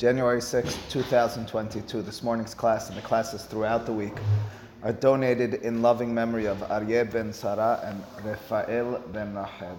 January 6, 2022. This morning's class and the classes throughout the week are donated in loving memory of Aryeh ben Sarah and Rafael ben Rachel.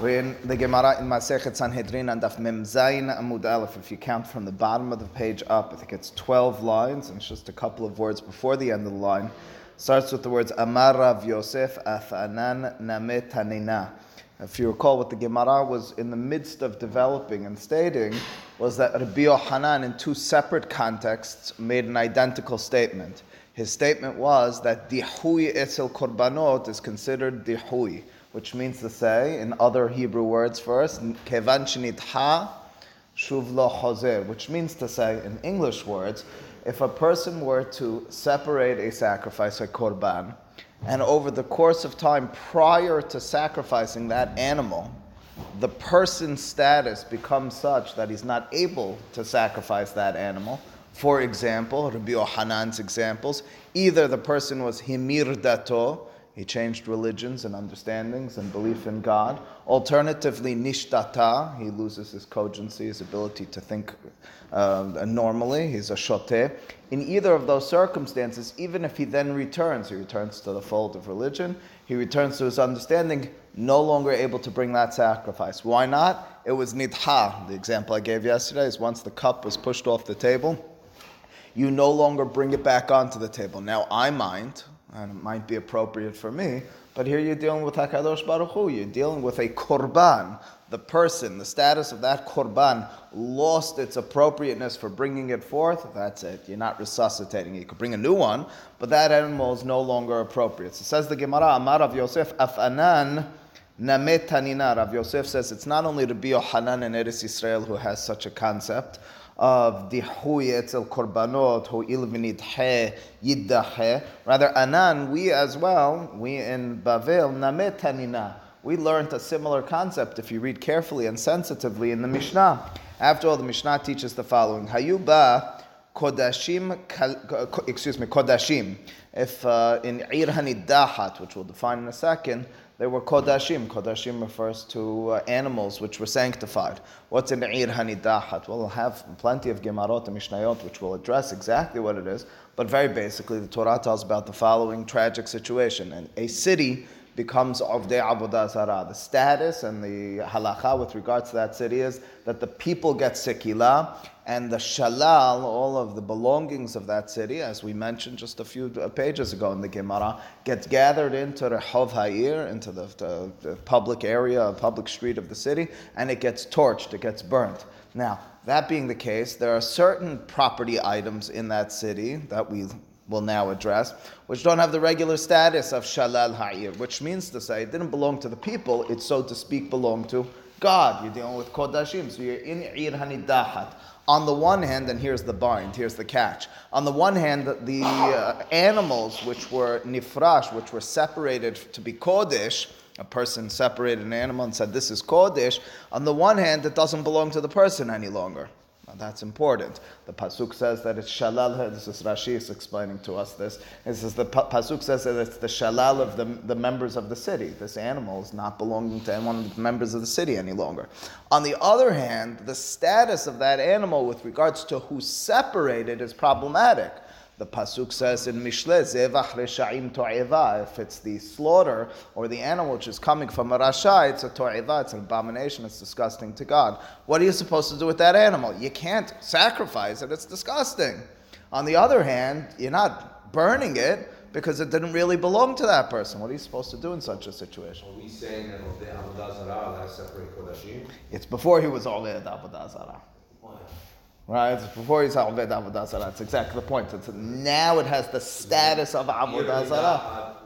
We're in the Gemara in Masechet Sanhedrin and Daf Mem Zayin Amud Aleph. If you count from the bottom of the page up, I think it's 12 lines and it's just a couple of words before the end of the line. Starts with the words Amar Rav Yosef Afanan Namet Tanina. If you recall, what the Gemara was in the midst of developing and stating was that Rabbi Yohanan, in two separate contexts, made an identical statement. His statement was that dihui etzel korbanot is considered dihui, which means to say, in other Hebrew words first, kevan shenitha shuv lo chozer, which means to say, in English words, if a person were to separate a sacrifice, a korban, and over the course of time prior to sacrificing that animal, the person's status becomes such that he's not able to sacrifice that animal. For example, Rabbi Yohanan's examples, either the person was himir dato, he changed religions and understandings and belief in God. Alternatively, nishtata, he loses his cogency, his ability to think uh, normally. He's a shote. In either of those circumstances, even if he then returns, he returns to the fold of religion, he returns to his understanding, no longer able to bring that sacrifice. Why not? It was nidha. The example I gave yesterday is once the cup was pushed off the table, you no longer bring it back onto the table. Now, I mind, and it might be appropriate for me, but here you're dealing with Hakadosh Baruch Hu. You're dealing with a korban. The person, the status of that korban lost its appropriateness for bringing it forth. That's it. You're not resuscitating it. You could bring a new one, but that animal is no longer appropriate. So says the Gemara, Amar of Yosef, Afanan. Rav Yosef says it's not only Rabbi Yohanan and Eretz Israel who has such a concept, of dihui etzel korbanot hu ilvinidhe yiddahe. Rather, anan, we as well, we in Bavel, namet tanina. We learned a similar concept if you read carefully and sensitively in the Mishnah. After all, the Mishnah teaches the following: Hayuba kodashim, excuse me, kodashim. If uh, in Ir Hanidahat, which we'll define in a second, they were kodashim. Kodashim refers to uh, animals which were sanctified. What's an ir hanidahat? Well, we'll have plenty of gemarot and mishnayot which will address exactly what it is. But very basically, the Torah tells about the following tragic situation: and a city becomes Avdei Avodah Zarah. The status and the halacha with regards to that city is that the people get sikila, and the shalal, all of the belongings of that city, as we mentioned just a few uh, pages ago in the Gemara, gets gathered into the Hov Ha'ir, into the, the, the public area, public street of the city, and it gets torched, it gets burnt. Now, that being the case, there are certain property items in that city that we will now address, which don't have the regular status of Shalal Ha'ir, which means to say it didn't belong to the people, it so to speak belonged to God. You're dealing with Kodashim, so you're in Ir Hanidahat. On the one hand, and here's the bind, here's the catch. On the one hand, the uh, animals which were nifrash, which were separated to be Kodesh, a person separated an animal and said, This is Kodesh. On the one hand, it doesn't belong to the person any longer. Now that's important. The pasuk says that it's shalal. This is Rashi is explaining to us this. This is the pasuk says that it's the shalal of the, the members of the city. This animal is not belonging to one of the members of the city any longer. On the other hand, the status of that animal with regards to who separated is problematic. The pasuk says in Mishle, "Zevach reshaim to'eva." If it's the slaughter or the animal which is coming from a rasha, it's a to'eva. It's an abomination. It's disgusting to God. What are you supposed to do with that animal? You can't sacrifice it. It's disgusting. On the other hand, you're not burning it because it didn't really belong to that person. What are you supposed to do in such a situation? Are we saying that Avodah Zarah separate Kodashim? It's before he was Oved Avodah Zarah. Right? Before he's Oved Avodah Zarah. That's exactly the point. It's, now it has the status of Avodah Zarah.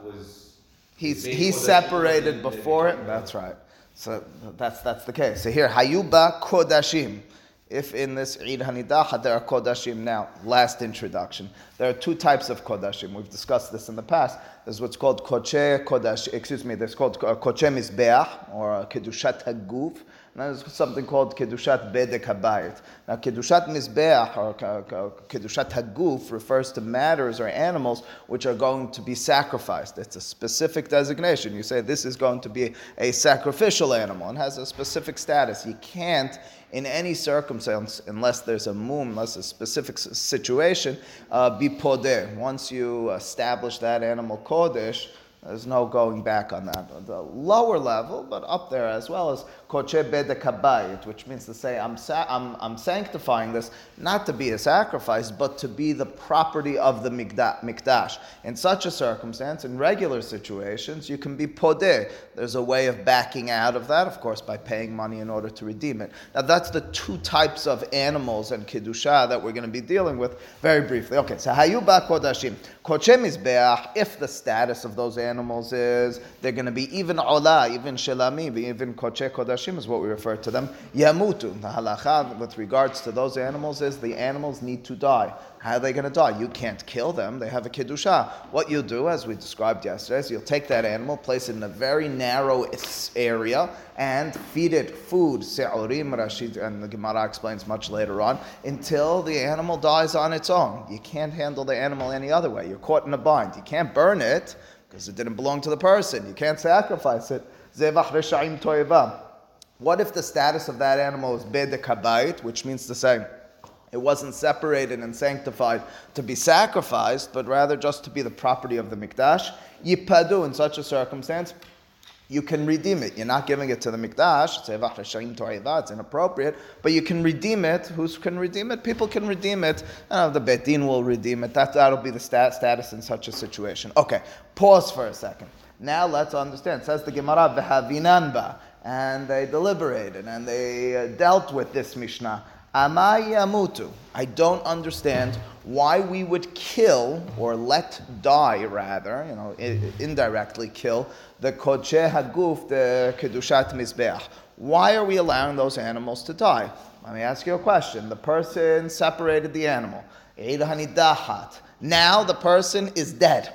He's, he's separated before it. That's right. So that's, that's the case. So here, Hayuba Kodashim. If in this Eid Hanidacha there are Kodashim now, last introduction. There are two types of Kodashim. We've discussed this in the past. There's what's called Koche Kodash, excuse me, there's called Koche Mizbeach or Kedushat Haguf, there's something called Kedushat Bedek Habayit. Now, Kedushat Mizbeach or Kedushat Haguf refers to matters or animals which are going to be sacrificed. It's a specific designation. You say this is going to be a sacrificial animal and has a specific status. You can't in any circumstance, unless there's a mum, unless a specific situation, uh, be podeh. Once you establish that animal kodesh, there's no going back on that. The lower level, but up there as well, bedekabayit, which means to say, I'm, sa- I'm, I'm sanctifying this not to be a sacrifice, but to be the property of the mikdash. In such a circumstance, in regular situations, you can be podeh. There's a way of backing out of that, of course, by paying money in order to redeem it. Now, that's the two types of animals and kiddusha that we're going to be dealing with very briefly. Okay, so hayuba kodashim. Koche mizbeach, if the status of those animals is they're going to be even ola, even shelami, even koche kodashim is what we refer to them. Yamutu. The halacha with regards to those animals is the animals need to die. How are they going to die? You can't kill them. They have a kiddusha. What you'll do, as we described yesterday, is you'll take that animal, place it in a very narrow area, and feed it food, se'orim, Rashid, and the Gemara explains much later on, until the animal dies on its own. You can't handle the animal any other way. You're caught in a bind. You can't burn it because it didn't belong to the person. You can't sacrifice it. Zevach reshaim toiva. What if the status of that animal is bedekabayit, which means to say it wasn't separated and sanctified to be sacrificed, but rather just to be the property of the mikdash? Yipadu, in such a circumstance, you can redeem it. You're not giving it to the mikdash. It's inappropriate, but you can redeem it. Who can redeem it? People can redeem it. Uh, the Betin will redeem it. That, that'll be the stat, status in such a situation. Okay, pause for a second. Now let's understand. Says the Gemara. And they deliberated and they uh, dealt with this Mishnah. Amayamutu. I don't understand why we would kill or let die, rather, you know, indirectly kill the koche haguf, the kedushat mizbeach. Why are we allowing those animals to die? Let me ask you a question. The person separated the animal. Now the person is dead.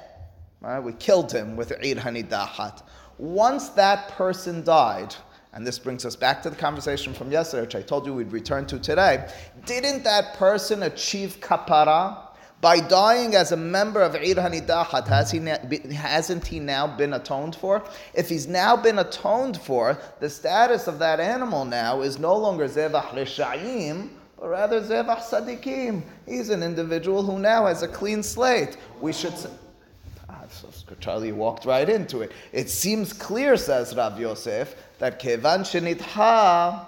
Right? We killed him with Eid Hanidahat. Once that person died, and this brings us back to the conversation from yesterday, which I told you we'd return to today. Didn't that person achieve kapara? By dying as a member of Eid Hanidahat, has he hasn't he now been atoned for? If he's now been atoned for, the status of that animal now is no longer Zevach Resha'im, but rather Zevach Sadikim. He's an individual who now has a clean slate. We should Charlie walked right into it. It seems clear, says Rav Yosef, that kevan shenitha,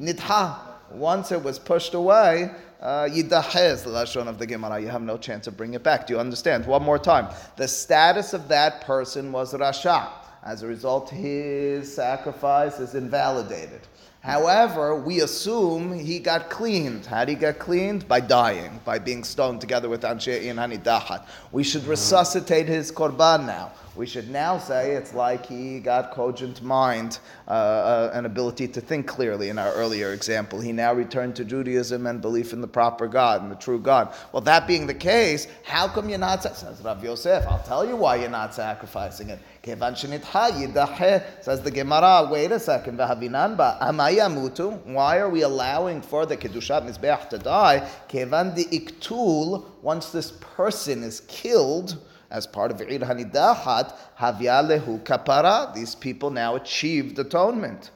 nitha, once it was pushed away, uh, yidahez, the lashon of the Gemara, you have no chance of bringing it back. Do you understand? One more time. The status of that person was rasha. As a result, his sacrifice is invalidated. However, we assume he got cleaned. How did he get cleaned? By dying, by being stoned together with Anshe in Hanidahat. We should resuscitate his korban now we should now say it's like he got cogent mind, uh, uh, an ability to think clearly in our earlier example. He now returned to Judaism and belief in the proper God and the true God. Well, that being the case, how come you're not, says Rav Yosef, I'll tell you why you're not sacrificing it. Says the Gemara, wait a second, why are we allowing for the Kedushat Mizbeach to die? Once this person is killed, as part of Eid Hanidahat, Havyalehu Kapara. These people now achieved atonement.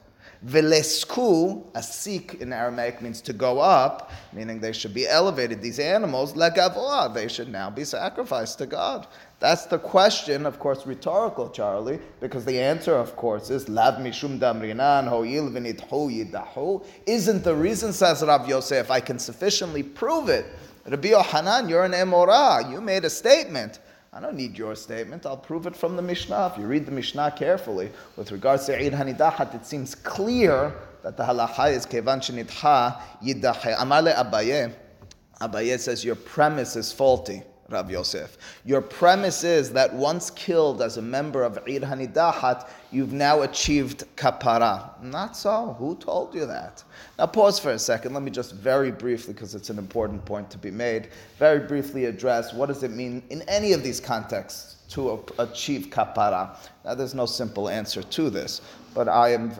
Velesku, a sik in Aramaic means to go up, meaning they should be elevated. These animals, legavoa, they should now be sacrificed to God. That's the question, of course, rhetorical, Charlie, because the answer, of course, is lav mishum damrinan ho'il v'nithu yidahu. Isn't the reason, says Rav Yosef, I can sufficiently prove it. Rabbi Yohanan, you're an emorah. You made a statement. I don't need your statement. I'll prove it from the Mishnah. If you read the Mishnah carefully, with regards to Eid Hanidahat, it seems clear that the halacha is kevan shenitha yidache. Amale Abaye. Abaye says your premise is faulty. Rav Yosef. Your premise is that once killed as a member of Eid Hanidahat, you've now achieved kapara. Not so. Who told you that? Now pause for a second. Let me just very briefly, because it's an important point to be made, very briefly address what does it mean in any of these contexts to achieve kapara. Now there's no simple answer to this, but I am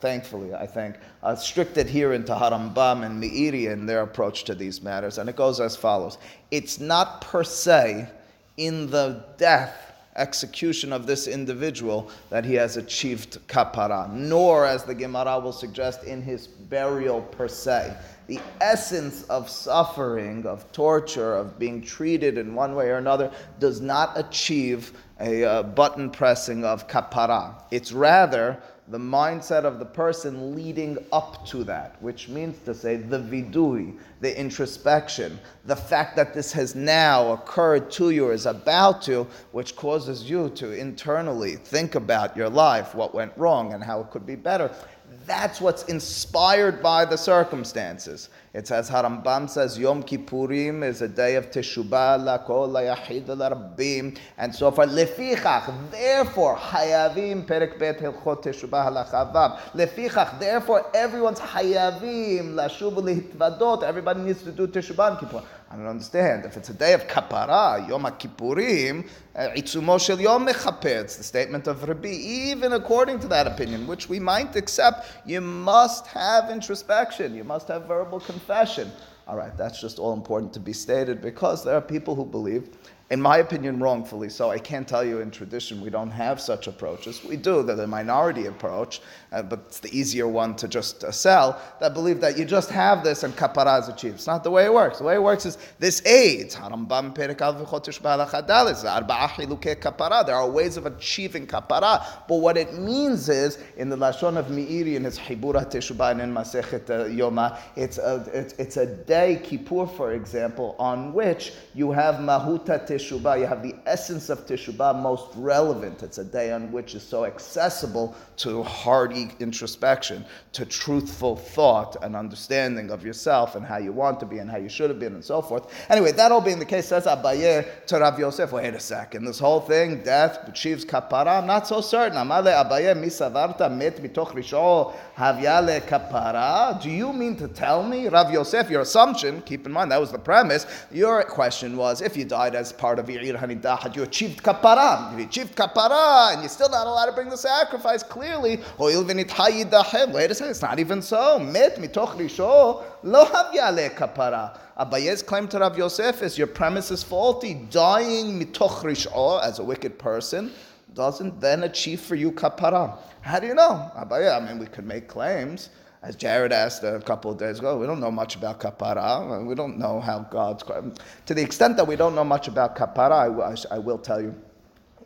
thankfully, I think, a strict adherent to Harambam and Meiri in their approach to these matters, and it goes as follows. It's not per se in the death execution of this individual that he has achieved kapara, nor, as the Gemara will suggest, in his burial per se. The essence of suffering, of torture, of being treated in one way or another, does not achieve a uh, button pressing of kapara. It's rather the mindset of the person leading up to that, which means to say the vidui, the introspection, the fact that this has now occurred to you or is about to, which causes you to internally think about your life, what went wrong, and how it could be better. That's what's inspired by the circumstances. It says, Harambam says, Yom Kippurim is a day of Teshuvah, lakol, layachid, larabbim, and so forth. Lefichach, therefore, hayavim, perek bet hilchot Teshuvah halachavav. Lefichach, therefore, everyone's hayavim, lashuv lihitvadot, everybody needs to do Teshuvah in Kippur. I don't understand. If it's a day of kapara, Yom Kippurim, uh, itzumo shel Yom mechaper. It's the statement of Rabbi. Even according to that opinion, which we might accept, you must have introspection. You must have verbal confession. All right, that's just all important to be stated because there are people who believe in my opinion, wrongfully. So I can't tell you in tradition we don't have such approaches. We do, they're the minority approach, uh, but it's the easier one to just uh, sell, that believe that you just have this and kapara is achieved. It's not the way it works. The way it works is this aids. There are ways of achieving kapara, but what it means is, in the Lashon of Meiri in his Hibura Teshubah in Masechet uh, Yoma, it's a, it's, it's a day, Kippur for example, on which you have Mahuta Teshubah you have the essence of Teshuvah most relevant. It's a day on which is so accessible to hearty introspection, to truthful thought and understanding of yourself and how you want to be and how you should have been and so forth. Anyway, that all being the case, says Abaye to Rav Yosef, wait a second, this whole thing, death, achieves kapara, I'm not so certain. Amale Abaye misavarta met mitoch risho havyale kapara. Do you mean to tell me, Rav Yosef, your assumption, keep in mind that was the premise, your question was, if you died as part of Yir Hanidahat. You achieved kapara. You achieved kapara, and you're still not allowed to bring the sacrifice. Clearly, wait a second, it's not even so. Met mitoch risho lo havyale kapara. Abaye's claim to Rav Yosef is your premise is faulty. Dying mitoch risho as a wicked person doesn't then achieve for you kapara. How do you know? Abaye, I mean, we could make claims as Jared asked a couple of days ago, we don't know much about kapara. We don't know how God's. To the extent that we don't know much about kapara, I, I, will tell you.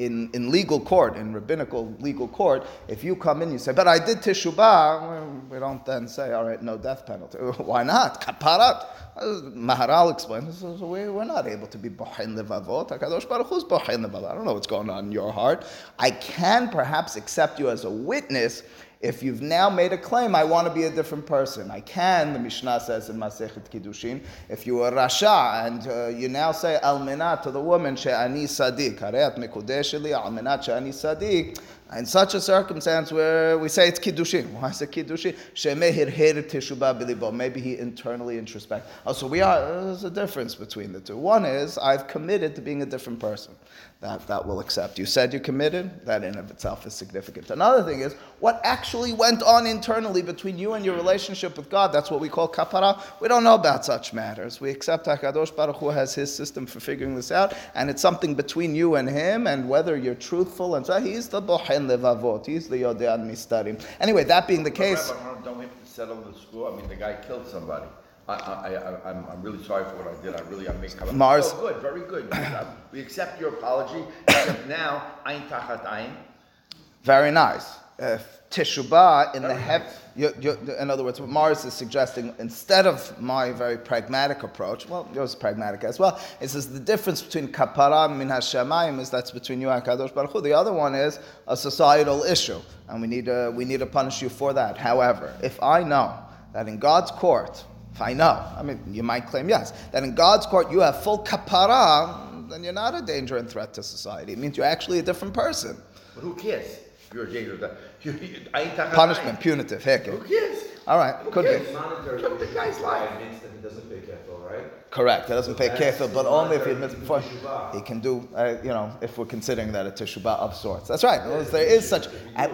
In, in legal court, in rabbinical legal court, if you come in, you say, but I did teshubah, we don't then say, all right, no death penalty. Why not? Kaparat. Maharal explains, we're not able to be bohin levavot. HaKadosh Baruch Hu's bohin levavot. I don't know what's going on in your heart. I can perhaps accept you as a witness if you've now made a claim, I want to be a different person. I can, the Mishnah says in Masechet Kiddushin, if you are Rasha and uh, you now say Almenat to the woman, She'ani Sadiq, Hareat Mekudesheli, Almenat She'ani Sadiq, in such a circumstance where we say it's kiddushin. Why is it kiddushin? She mehir hair teshubabilibo. Maybe he internally introspect. Oh, so we are. There's a difference between the two. One is I've committed to being a different person. That that will accept. You said you committed. That in of itself is significant. Another thing is what actually went on internally between you and your relationship with God. That's what we call kapara. We don't know about such matters. We accept Hakadosh Baruch Hu has his system for figuring this out, and it's something between you and him, and whether you're truthful and so he's the bohen levavot. He's the Yodead Mistarim. Anyway, that being the case. Rabbi, don't we have to settle the school? I mean, the guy killed somebody. I, I, I, I'm, I'm really sorry for what I did. I really, I'm making. Morris. Oh, good, very good. we accept your apology. Except now, ein tachat ein. Very nice. Uh, in the heaven. In other words, what Morris is suggesting, instead of my very pragmatic approach, well, yours is pragmatic as well, it says the difference between kapara min hashemayim is that's between you and Kadosh Baruch Hu. The other one is a societal issue, and we need to, we need to punish you for that. However, if I know that in God's court, if I know, I mean, you might claim yes, that in God's court you have full kapara, then you're not a danger and threat to society. It means you're actually a different person. But who cares? You're a danger. Punishment, punitive. Heck. Who cares? All right, could Okay, be. monetary issue, the guy's guy life. admits that he doesn't pay kefil, right? Correct. He doesn't pay That's kefil, but only if he admits before. teshuvah. He can do, uh, you know, if we're considering that a teshuvah of sorts. That's right. There is such,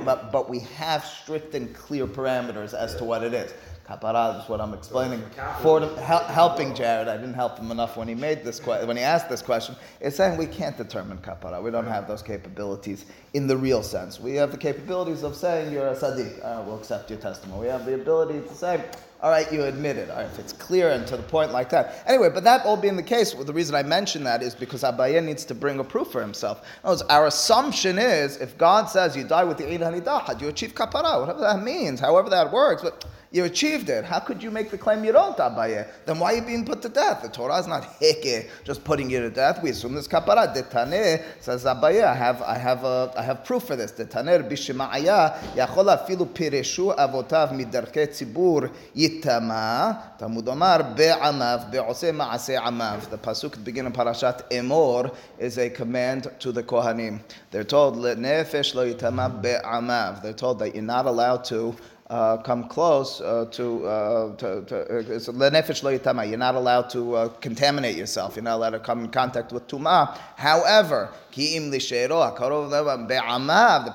but, but we have strict and clear parameters as to what it is. Kapara is what I'm explaining for the, hel- helping Jared. I didn't help him enough when he made this que- when he asked this question. It's saying we can't determine kapara. We don't have those capabilities in the real sense. We have the capabilities of saying you're a sadiq. Uh, we'll accept your testimony. We have the ability to say all right, you admit it. All right, if it's clear and to the point like that. Anyway, but that all being the case, well, the reason I mention that is because Abaye needs to bring a proof for himself. In other words, our assumption is if God says you die with the Eid Hanidahad, you achieve kapara, whatever that means, however that works, but you achieved it. How could you make the claim you don't, Abaye? Then why are you being put to death? The Torah is not heke, just putting you to death. We assume this kapara. Detane says Abaye, I have, I have, a, I have proof for this. Detane bishima'aya יכול אפילו פירשו אבותיו מדרכי ציבור יטמע, תלמוד אומר, בעמיו, בעושה מעשה עמיו. The pasuk at the beginning of Parashat Emor is a command to the Kohanim. They're told, נפש לא יטמע בעמיו. They're told that you're not allowed to uh, come close uh, to, uh, to, to uh. You're not allowed to uh, contaminate yourself. You're not allowed to come in contact with tuma. However. The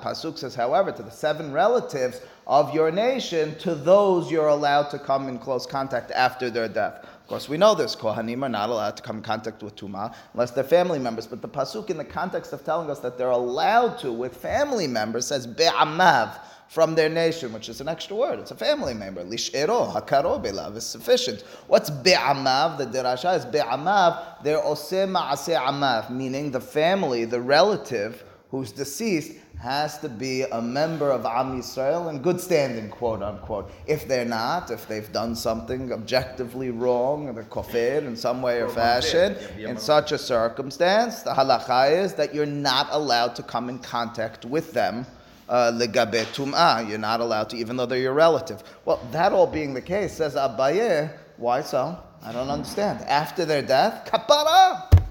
pasuk says, however, to the seven relatives of your nation, to those you're allowed to come in close contact after their death. Course, we know this. Kohanim are not allowed to come in contact with Tuma unless they're family members. But the Pasuk, in the context of telling us that they're allowed to with family members, says Be'amav from their nation, which is an extra word. It's a family member. Lish'ero, hakaro belav is sufficient. What's be'amav? The derasha is be'amav. They're oseh ma'aseh amav, meaning the family, the relative who's deceased, has to be a member of Am Yisrael in good standing, quote unquote. If they're not, if they've done something objectively wrong, they're kofir in some way or fashion, in such a circumstance, the halacha is that you're not allowed to come in contact with them uh, legabe tum'ah. You're not allowed to, even though they're your relative. Well, that all being the case, says Abaye, why so? I don't understand. After their death, kapara.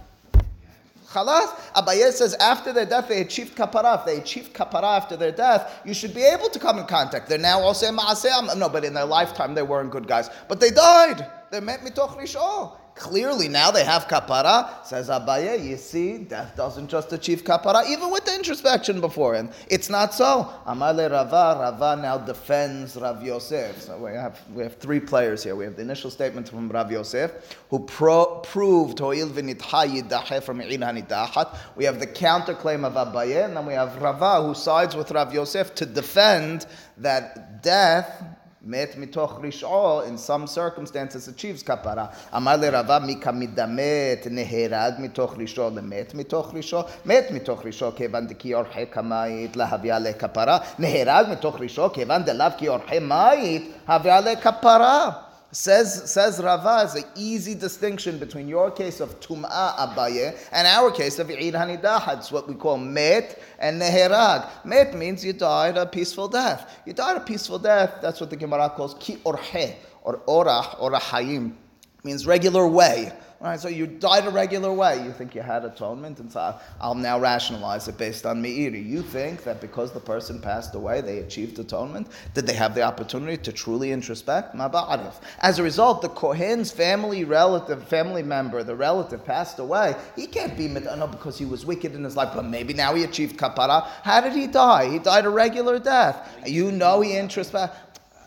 Chalas. Abaye says after their death they achieved kapara. If they achieved kapara after their death, you should be able to come in contact. They're now saying ma'aseh. No, but in their lifetime they weren't good guys. But they died. They met mitoch rishon. Clearly now they have kapara. Says Abaye, you see, death doesn't just achieve kapara, even with the introspection beforehand. It's not so. Amale Rava, Rava now defends Rav Yosef. So we have we have three players here. We have the initial statement from Rav Yosef, who pro, proved Hoil from. We have the counterclaim of Abaye, and then we have Rava, who sides with Rav Yosef to defend that death Met mitoch rish'o, in some circumstances, achieves kapara. Amar le Rava, mika midamet neherag mitoch lemet mitoch met mitoch rish'o, kevan de ki orhe kamayit lahavia le kapara, neherag mitoch kevan de lav ki orhe mayit, kapara. Says, says Rava is an easy distinction between your case of Tum'a Abaye and our case of Eid Hanidah. It's what we call Met and Neherag. Met means you died a peaceful death. You died a peaceful death, that's what the Gemara calls Ki Orhe, or Orah, or Hayim. Means regular way. Right, so you died a regular way. You think you had atonement, and so I'll now rationalize it based on Meiri. You think that because the person passed away, they achieved atonement? Did they have the opportunity to truly introspect? Maba'arif. As a result, the Kohen's family relative, family member, the relative passed away. He can't be mit- no because he was wicked in his life, but maybe now he achieved kapara. How did he die? He died a regular death. You know he introspect.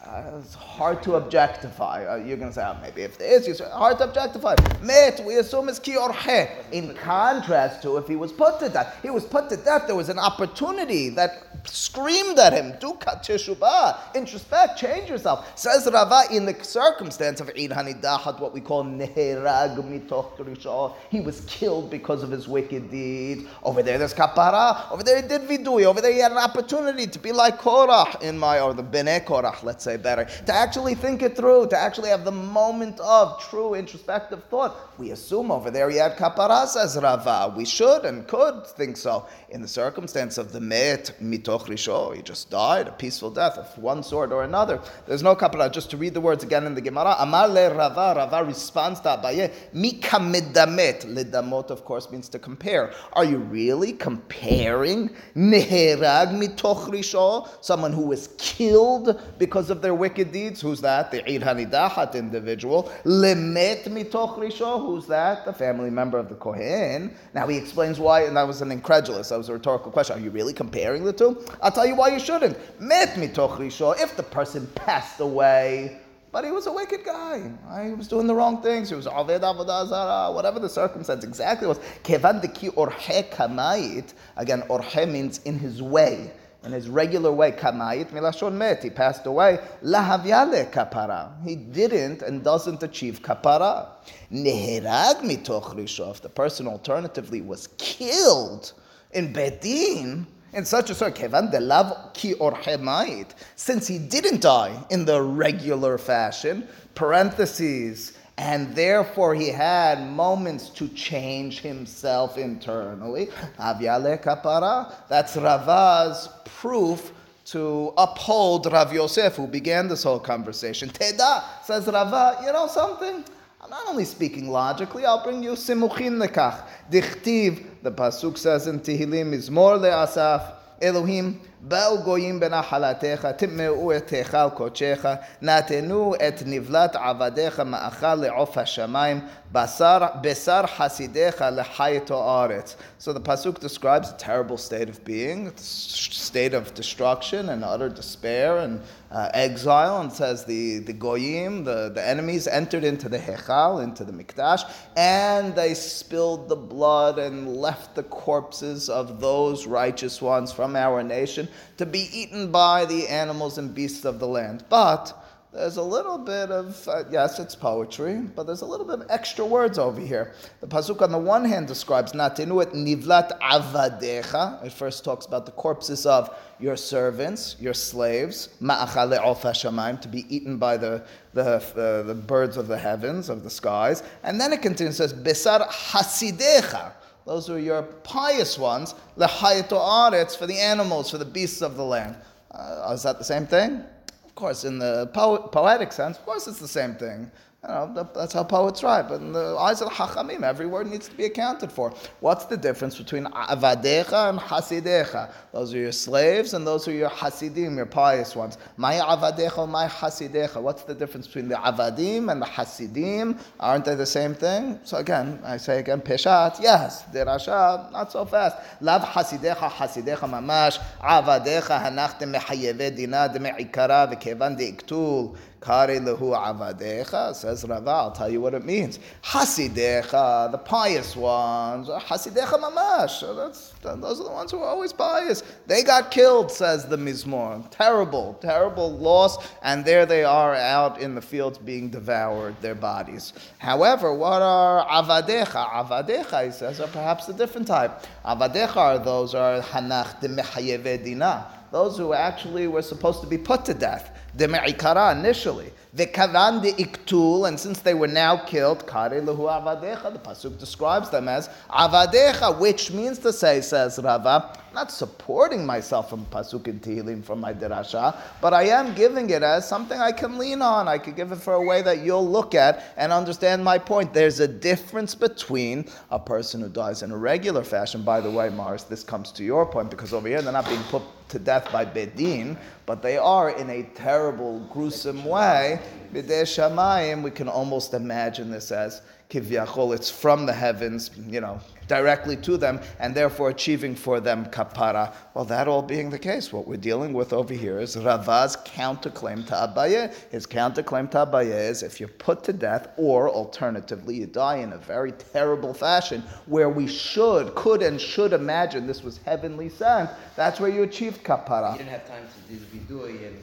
Uh, it's hard to objectify. Uh, you're going to say, oh, maybe if there is, it's hard to objectify. Met, we assume is ki orhe. In contrast to if he was put to death. He was put to death, there was an opportunity that screamed at him, do teshubah, introspect, change yourself. Says Rava, in the circumstance of Eid Hanidahat, what we call neherag mitoch he was killed because of his wicked deed. Over there, there's kapara. Over there, he did vidui. Over there, he had an opportunity to be like Korach in my, or the Bnei Korach, let's say better, to actually think it through, to actually have the moment of true introspective thought. We assume over there he had kapara, says Rava. We should and could think so. In the circumstance of the met mitoch risho. He just died a peaceful death of one sort or another. There's no kapara. Just to read the words again in the Gemara. Amar le Rava. Rava responds to Abaye. Mika medamet. Ledamot, of course, means to compare. Are you really comparing neherag mitoch risho, someone who was killed because of their wicked deeds? Who's that? The Ir Hanidahat individual. Lemet mitoch risho. Who's that? The family member of the Kohen. Now he explains why, and that was an incredulous. That was a rhetorical question. Are you really comparing the two? I'll tell you why you shouldn't. Met mitoch risho. If the person passed away. But he was a wicked guy. He was doing the wrong things. He was aved avodah zara, whatever the circumstance exactly was. Kevan deki orhe kamayit. Again, orhe means in his way, in his regular way. Kamayit milashon met. He passed away. Lahavyale kapara. He didn't and doesn't achieve kapara. Neherag mitoch rishof. The person alternatively was killed in bedin in such a sort, kevan de lav ki orhemait, since he didn't die in the regular fashion, parentheses, and therefore he had moments to change himself internally. Avyale kapara, that's Rava's proof to uphold Rav Yosef, who began this whole conversation. Teda, says Rava, you know something? I'm not only speaking logically, I'll bring you simuchin lekach. Dichtiv, the pasuk says in Tehillim, Mizmor le'asaf, Elohim, באו גויים בנחלתך, טמאו את היכל קודשך, נתנו את נבלת עבדיך מאכל לעוף השמיים, בשר, בשר חסידיך לחיית הארץ. So the pasuk describes a terrible state of being, a state of destruction and utter despair and uh, exile, and says the, the goyim, the, the enemies, entered into the hechal, into the mikdash, and they spilled the blood and left the corpses of those righteous ones from our nation to be eaten by the animals and beasts of the land. But there's a little bit of, uh, yes, it's poetry, but there's a little bit of extra words over here. The Pasuk on the one hand describes Natinu et nivlat avadecha. It first talks about the corpses of your servants, your slaves, ma'achale shamayim, to be eaten by the, the, the, the birds of the heavens, of the skies. And then it continues, says, besar hasidecha. Those are your pious ones, lehayato aretz, for the animals, for the beasts of the land. Uh, is that the same thing? Of course, in the po- poetic sense, of course it's the same thing. Know, that's how poets write. But in the eyes of the Hachamim, every word needs to be accounted for. What's the difference between avadecha and hasidecha? Those are your slaves, and those are your hasidim, your pious ones. My avadecha, my hasidecha. What's the difference between the avadim and the hasidim? Aren't they the same thing? So again, I say again, peshat, yes. Derasha, not so fast. Lav hasidecha, hasidecha mamash. Avadecha hanachtem mechayeve dina deme'ikara v'kevan de'iktul. Says Rava, I'll tell you what it means. Hasidecha, the pious ones, Hasidecha mamash, that's, those are the ones who are always pious. They got killed, says the Mizmor. Terrible, terrible loss, and there they are out in the fields being devoured, their bodies. However, what are avadecha? Avadecha, he says, are perhaps a different type. Avadecha are those are hanach de dina, those who actually were supposed to be put to death the me'ikara initially. The kavan de iktul, and since they were now killed, kare lehu avadecha, the pasuk describes them as avadecha, which means to say, says Rava, not supporting myself from pasuk in Tehillim from my derasha, but I am giving it as something I can lean on. I could give it for a way that you'll look at and understand my point. There's a difference between a person who dies in a regular fashion. By the way, Morris, this comes to your point because over here they're not being put to death by Bedin, but they are in a terrible, gruesome way. Shamayim, we can almost imagine this as kivyachol, it's from the heavens, you know, directly to them, and therefore achieving for them kapara. Well, that all being the case, what we're dealing with over here is Rava's counterclaim to Abaye. His counterclaim to Abaye is if you're put to death, or alternatively, you die in a very terrible fashion, where we should, could, and should imagine this was heavenly sent, that's where you achieved kapara. You didn't have time to do the and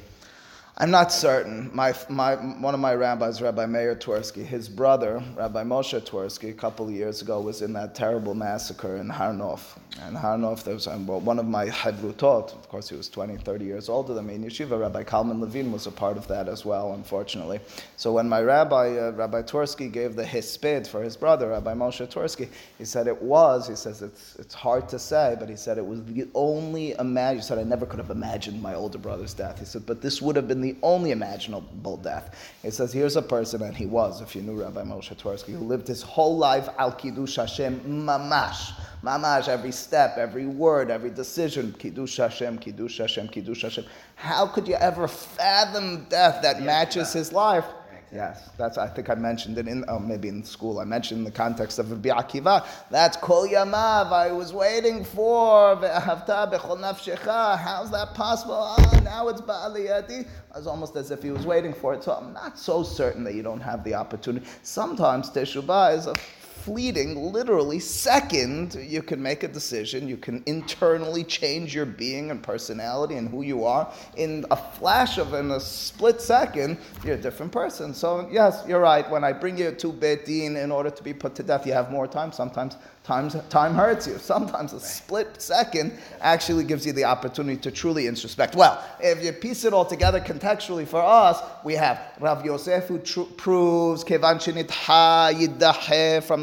I'm not certain. My, my, one of my rabbis, Rabbi Meir Twersky, his brother, Rabbi Moshe Twersky, a couple of years ago was in that terrible massacre in Har Nof. And Har Nof, there was well, one of my Hebrutot, of course he was 20, 30 years older than me in yeshiva, Rabbi Kalman Levine was a part of that as well, unfortunately. So when my rabbi, uh, Rabbi Twersky, gave the hispid for his brother, Rabbi Moshe Twersky, he said it was, he says it's, it's hard to say, but he said it was the only imagine, he said I never could have imagined my older brother's death. He said, but this would have been the only imaginable death. He says, here's a person, and he was, if you knew Rabbi Moshe Twersky, who lived his whole life al kiddush Hashem mamash. Mamash, every step, every word, every decision, Kiddush Hashem, Kiddush Hashem, Kiddush Hashem. How could you ever fathom death that matches his life? Yes, that's. I think I mentioned it in, oh, maybe in school. I mentioned in the context of Rabbi Akiva. That's Kol Yamav. I was waiting for How's that possible? Oh, now it's Ba'aliyati. It's almost as if he was waiting for it. So I'm not so certain that you don't have the opportunity. Sometimes Teshuvah is a fleeting, literally second, you can make a decision. You can internally change your being and personality and who you are. In a flash of, in a split second, you're a different person. So, yes, you're right. When I bring you to Beit Din in order to be put to death, you have more time. Sometimes Time hurts you. Sometimes a split second actually gives you the opportunity to truly introspect. Well, if you piece it all together contextually for us, we have Rav Yosef who tr- proves kevan from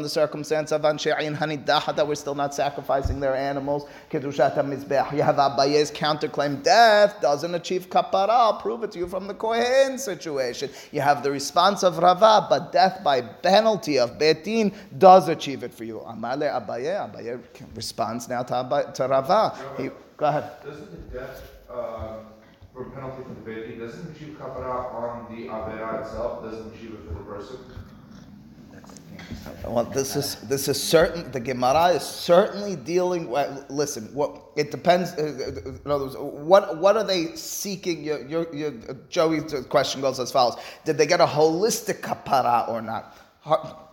the circumstance of anshe'in hanidaha that we're still not sacrificing their animals. Kedushat mizbech. You have Abaye's counterclaim death doesn't achieve kapara. I'll prove it to you from the Kohen situation. You have the response of Rava, but death by penalty of Betin does achieve it for you. Amale Abaye. Abaye responds now to, Abaye, to Rava. He, go ahead. Doesn't the death uh, for penalty from the baby, doesn't achieve kapara on the avera itself? Doesn't it for the person? Well, this is this is certain. The Gemara is certainly dealing. With, listen, what it depends. Uh, uh, in other words, what what are they seeking? Your, your, your Joey's question goes as follows: Did they get a holistic kapara or not?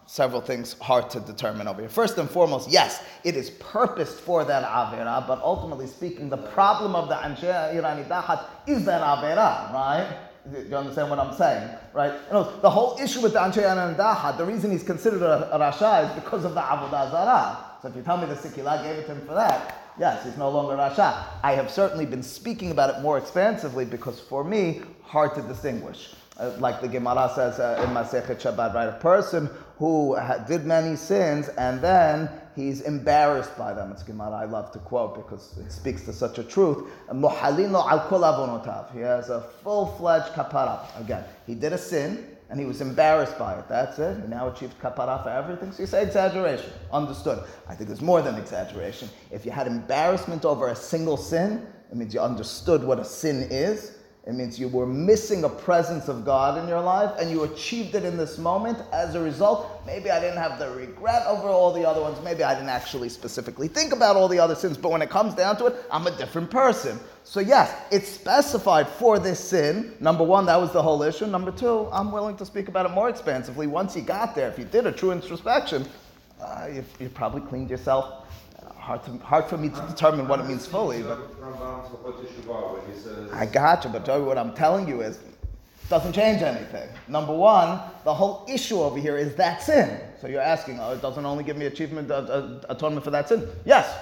Several things hard to determine over here. First and foremost, yes, it is purposed for that avera, but ultimately speaking, the problem of the anshe irani dahat is that avera, right? Do you understand what I'm saying? Right? You know, the whole issue with the Anshe and Dahat, the reason he's considered a, a Rasha is because of the Avodah Zarah. So if you tell me the Sikila gave it to him for that, yes, he's no longer Rasha. I have certainly been speaking about it more expansively because for me, hard to distinguish. Uh, like the Gemara says uh, in Masechet Shabbat, right? A person who did many sins and then he's embarrassed by them. It's Gemara I love to quote because it speaks to such a truth. Muhalino al kol. He has a full-fledged kapara. Again, he did a sin and he was embarrassed by it. That's it. He now achieved kapara for everything. So you say exaggeration. Understood. I think there's more than exaggeration. If you had embarrassment over a single sin, it means you understood what a sin is it means you were missing a presence of God in your life and you achieved it in this moment. As a result, maybe I didn't have the regret over all the other ones. Maybe I didn't actually specifically think about all the other sins. But when it comes down to it, I'm a different person. So, yes, it's specified for this sin. Number one, that was the whole issue. Number two, I'm willing to speak about it more expansively. Once you got there, if you did a true introspection, uh, you, you probably cleaned yourself hard, to, hard for me to determine what it means fully. But I got you, but what I'm telling you is, doesn't change anything. Number one, the whole issue over here is that sin. So you're asking, oh, it doesn't only give me achievement, uh, uh, atonement for that sin. Yes,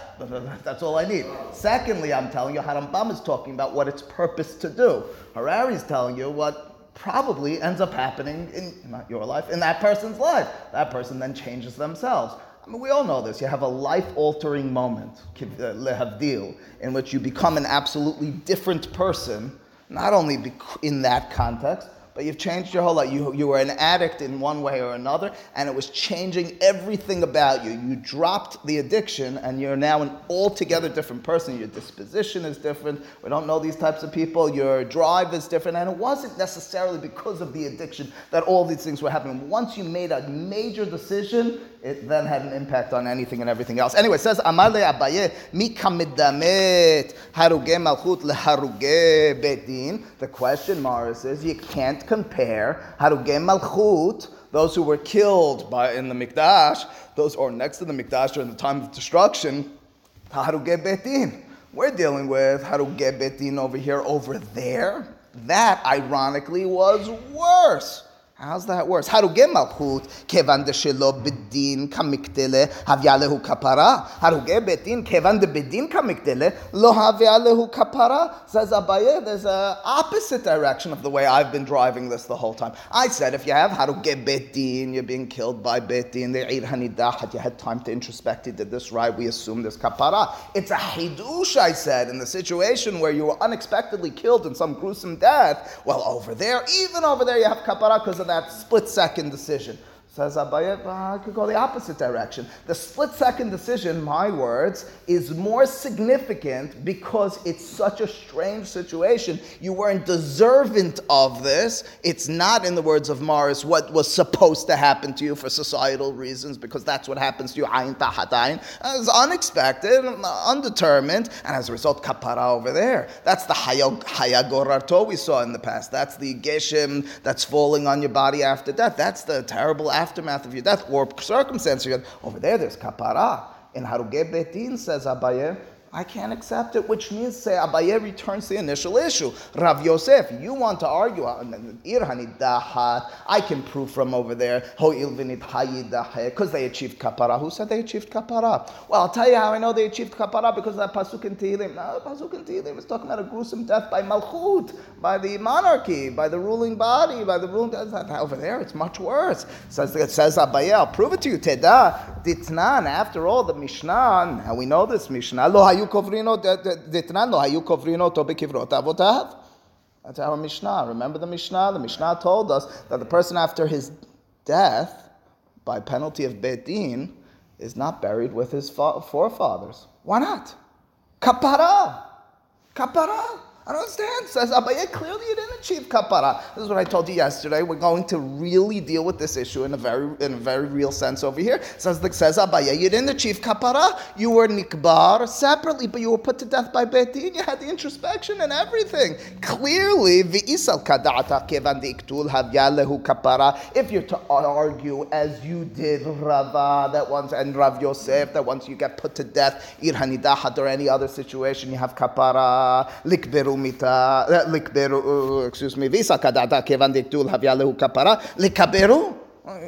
that's all I need. Secondly, I'm telling you, Harambam is talking about what it's purpose to do. Harari is telling you what probably ends up happening in not your life, in that person's life. That person then changes themselves. I mean, we all know this. You have a life altering moment, uh, lehavdil, in which you become an absolutely different person, not only in that context, but you've changed your whole life. You, you were an addict in one way or another, and it was changing everything about you. You dropped the addiction, and you're now an altogether different person. Your disposition is different. We don't know these types of people. Your drive is different, and it wasn't necessarily because of the addiction that all these things were happening. Once you made a major decision, it then had an impact on anything and everything else. Anyway, it says, Amar le Abaye, mi kamidamet haruge malchut leharuge bedin. The question, Morris, is you can't compare haruge malchut, those who were killed by in the Mikdash, those or next to the Mikdash during the time of destruction, haruge bedin. We're dealing with haruge bedin over here, over there. That, ironically, was worse. How's that worse? Harugim malchut kevan de shelo bedin kamiktele havyalehu kapara. Harugim bedin kevan de bedin kamiktele lo havyalehu kapara. Says Abaye, there's a opposite direction of the way I've been driving this the whole time. I said if you have harugim bedin, you're being killed by bedin. The eid hanidahat, you had time to introspect. You did this right. We assume there's kapara. It's a hidush, I said, in the situation where you were unexpectedly killed in some gruesome death. Well, over there, even over there, you have kapara because that split second decision. Says Abaye, well, I could go the opposite direction. The split second decision, my words, is more significant because it's such a strange situation. You weren't deserving of this. It's not, in the words of Morris, what was supposed to happen to you for societal reasons, because that's what happens to you. It's unexpected, undetermined, and as a result, kapara over there. That's the hayagorarto we saw in the past. That's the geshem that's falling on your body after death. That's the terrible aftermath of your death or circumstance. of your Over there, there's kapara. In Haruge Betin, says Abaye, I can't accept it, which means say Abaye returns the initial issue. Rav Yosef, you want to argue uh, I can prove from over there because they achieved kapara. Who said they achieved kapara? Well, I'll tell you how I know they achieved kapara because that pasuk in Tehillim. No, pasuk in Tehillim is talking about a gruesome death by malchut, by the monarchy, by the ruling body, by the ruling. Over there, it's much worse. It says it says Abaye. I'll prove it to you. Teda ditnan. After all, the Mishnah. Now we know this Mishnah. Lo hayu קוברין דתנן לו, היו קוברין אותו בקברות אבותיו. That's our Mishnah. Remember the Mishnah? The Mishnah told us that the person after his death, by penalty of Beit Din, is not buried with his forefathers. Why not? Kapara! Kapara! I don't understand. Says Abaye, clearly you didn't achieve kapara. This is what I told you yesterday. We're going to really deal with this issue in a very, in a very real sense over here. Says says Abaye, you didn't achieve kapara. You were nikbar separately, but you were put to death by Betin. You had the introspection and everything. Clearly, v'isal kadata kevan iktul havyalehu kapara. If you're to argue as you did Rava that once and Rav Yosef that once you get put to death, irhanidahat or any other situation, you have kapara likberu mita, eh, likberu, eh, excuse me, visa kadata kevan diktul havyalehu kapara, likaberu.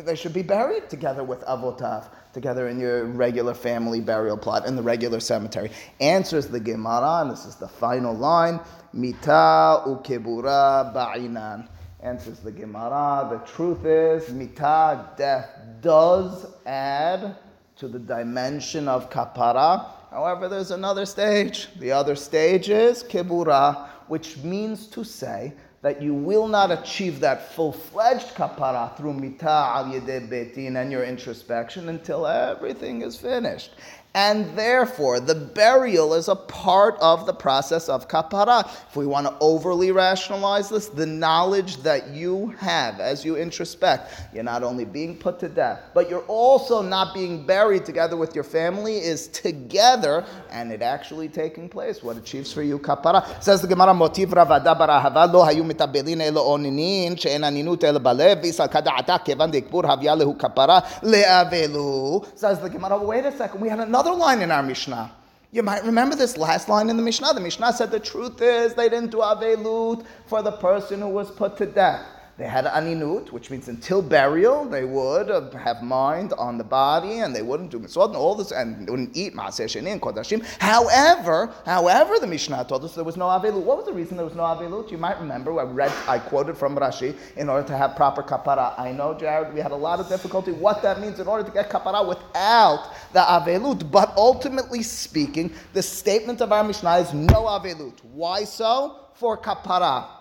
They should be buried together with avotav, together in your regular family burial plot, in the regular cemetery. Answers the Gemara, and this is the final line, mita ukebura ba'inan. Answers the Gemara, the truth is, mita, death, does add to the dimension of kapara, However, there's another stage. The other stage is kibura, which means to say that you will not achieve that full-fledged kapara through mita al yedeh betin and your introspection until everything is finished and therefore the burial is a part of the process of kapara. If we want to overly rationalize this, the knowledge that you have as you introspect, you're not only being put to death, but you're also not being buried together with your family, is together, and it actually taking place. What achieves for you kapara? Says the Gemara, motiv ravada barahava lo hayu mitabelin elo oninin she'en aninut el balev v'isal kada'ata kevan dekbur havya lehu kapara le'avelu. Says the Gemara, wait a second, we had another line in our Mishnah. You might remember this last line in the Mishnah. The Mishnah said the truth is they didn't do Avelut for the person who was put to death. They had aninut, which means until burial, they would have mind on the body and they wouldn't do mitzvot and all this and wouldn't eat maaseh and kodashim. However, however, the Mishnah told us there was no avelut. What was the reason there was no avelut? You might remember I read, I quoted from Rashi in order to have proper kapara. I know, Jared, we had a lot of difficulty what that means in order to get kapara without the avelut. But ultimately speaking, the statement of our Mishnah is no avelut. Why so? For kapara.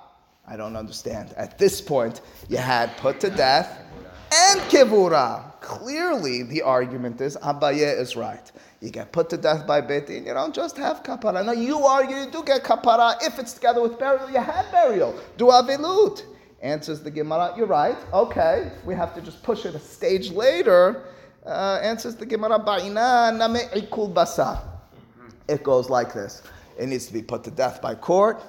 I don't understand. At this point, you had put to death and kivura. Clearly, the argument is Abaye is right. You get put to death by Beti, and you don't just have kapara. No, you argue you do get kapara if it's together with burial. You had burial. Do avilut. Answers the Gemara, you're right. Okay, we have to just push it a stage later. Uh, answers the Gemara, ba'ina name ikul basa. It goes like this. It needs to be put to death by court,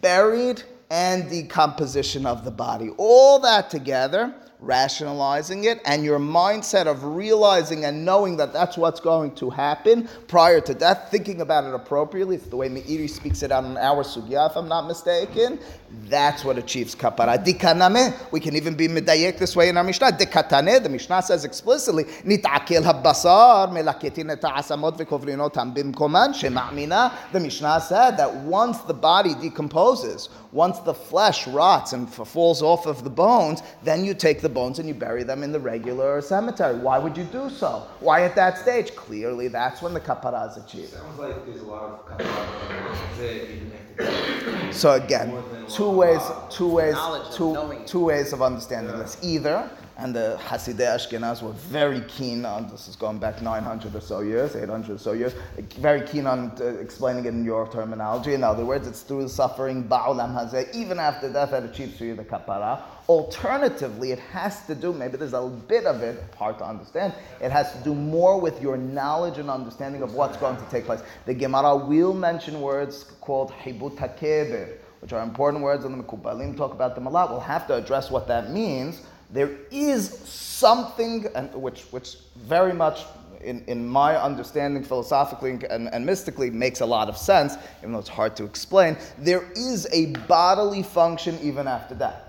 buried, and decomposition of the body. All that together rationalizing it, and your mindset of realizing and knowing that that's what's going to happen prior to death, thinking about it appropriately. It's the way Meiri speaks it out in our sugya, if I'm not mistaken. That's what achieves kapara. Dikaname, we can even be medayek this way in our Mishnah. Dikatane, the Mishnah says explicitly, nit'akel habasar melaketin et bimkoman. The Mishnah said that once the body decomposes, once the flesh rots and falls off of the bones, then you take the bones and you bury them in the regular cemetery. Why would you do so? Why at that stage? Clearly, that's when the kapara is achieved. Sounds like there's a lot of kapara So again, two ways, two ways, two, two ways of understanding this. Either, and the Hasidei Ashkenaz were very keen on, this is going back 900 or so years, 800 or so years, very keen on uh, explaining it in your terminology. In other words, it's through suffering, Ba'olam Hazeh, even after death, that achieves for you the kapara. Alternatively, it has to do, maybe there's a bit of it, hard to understand, it has to do more with your knowledge and understanding of what's going to take place. The Gemara will mention words called Hibut which are important words, and the Mekubalim talk about them a lot. We'll have to address what that means. There is something, and which, which very much, in, in my understanding philosophically and, and mystically, makes a lot of sense, even though it's hard to explain. There is a bodily function even after that.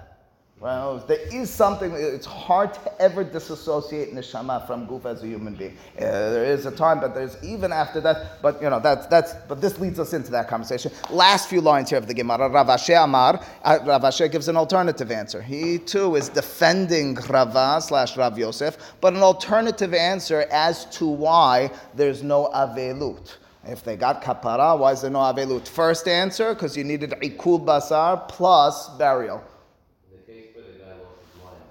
Well, there is something, it's hard to ever disassociate neshama from guf as a human being. Uh, there is a time, but there's even after that, but you know, that's, that's, but this leads us into that conversation. Last few lines here of the Gemara, Rav Ashi Amar, uh, Rav Ashi gives an alternative answer. He too is defending Rava slash Rav Yosef, but an alternative answer as to why there's no avelut. If they got kapara, why is there no avelut? First answer, because you needed ikul basar plus burial. In the case where the guy lost his mind,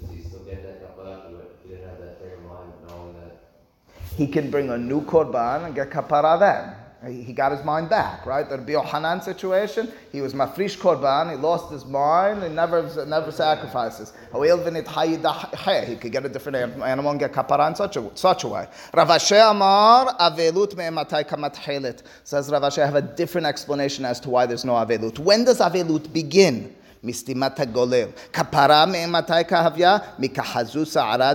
does he still get that kapara to it? He didn't have that frame of mind of knowing that. He can bring a new korban and get kapara then. He got his mind back, right? There'd be a Hanan situation. He was mafrish korban. He lost his mind. He never never sacrifices. He could get a different animal and get kapara in such a such a way. Rav Ashi Amar avelut me'ematai kamatchelet. Says Rav Ashi, I have a different explanation as to why there's no avelut. When does avelut begin? מסתימת kapara כפרה מאימתי כהביה? מכחזו שערה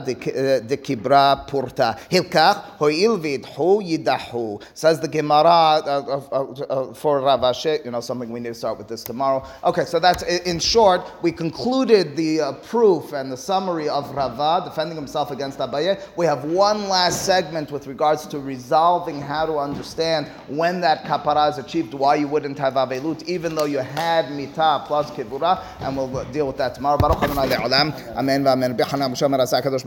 דקיברה פורתה. הלקח, הואיל וידחו, יידחו. Says the Gemara uh, uh, uh, uh, for Rav Ashi, you know, something we need to start with this tomorrow. Okay, so that's, in short, we concluded the uh, proof and the summary of Rava defending himself against Abaye. We have one last segment with regards to resolving how to understand when that kapara is achieved, why you wouldn't have avelut, even though you had mita plus kiburah and we'll deal with that tomorrow. Baruch. Amen v'amen.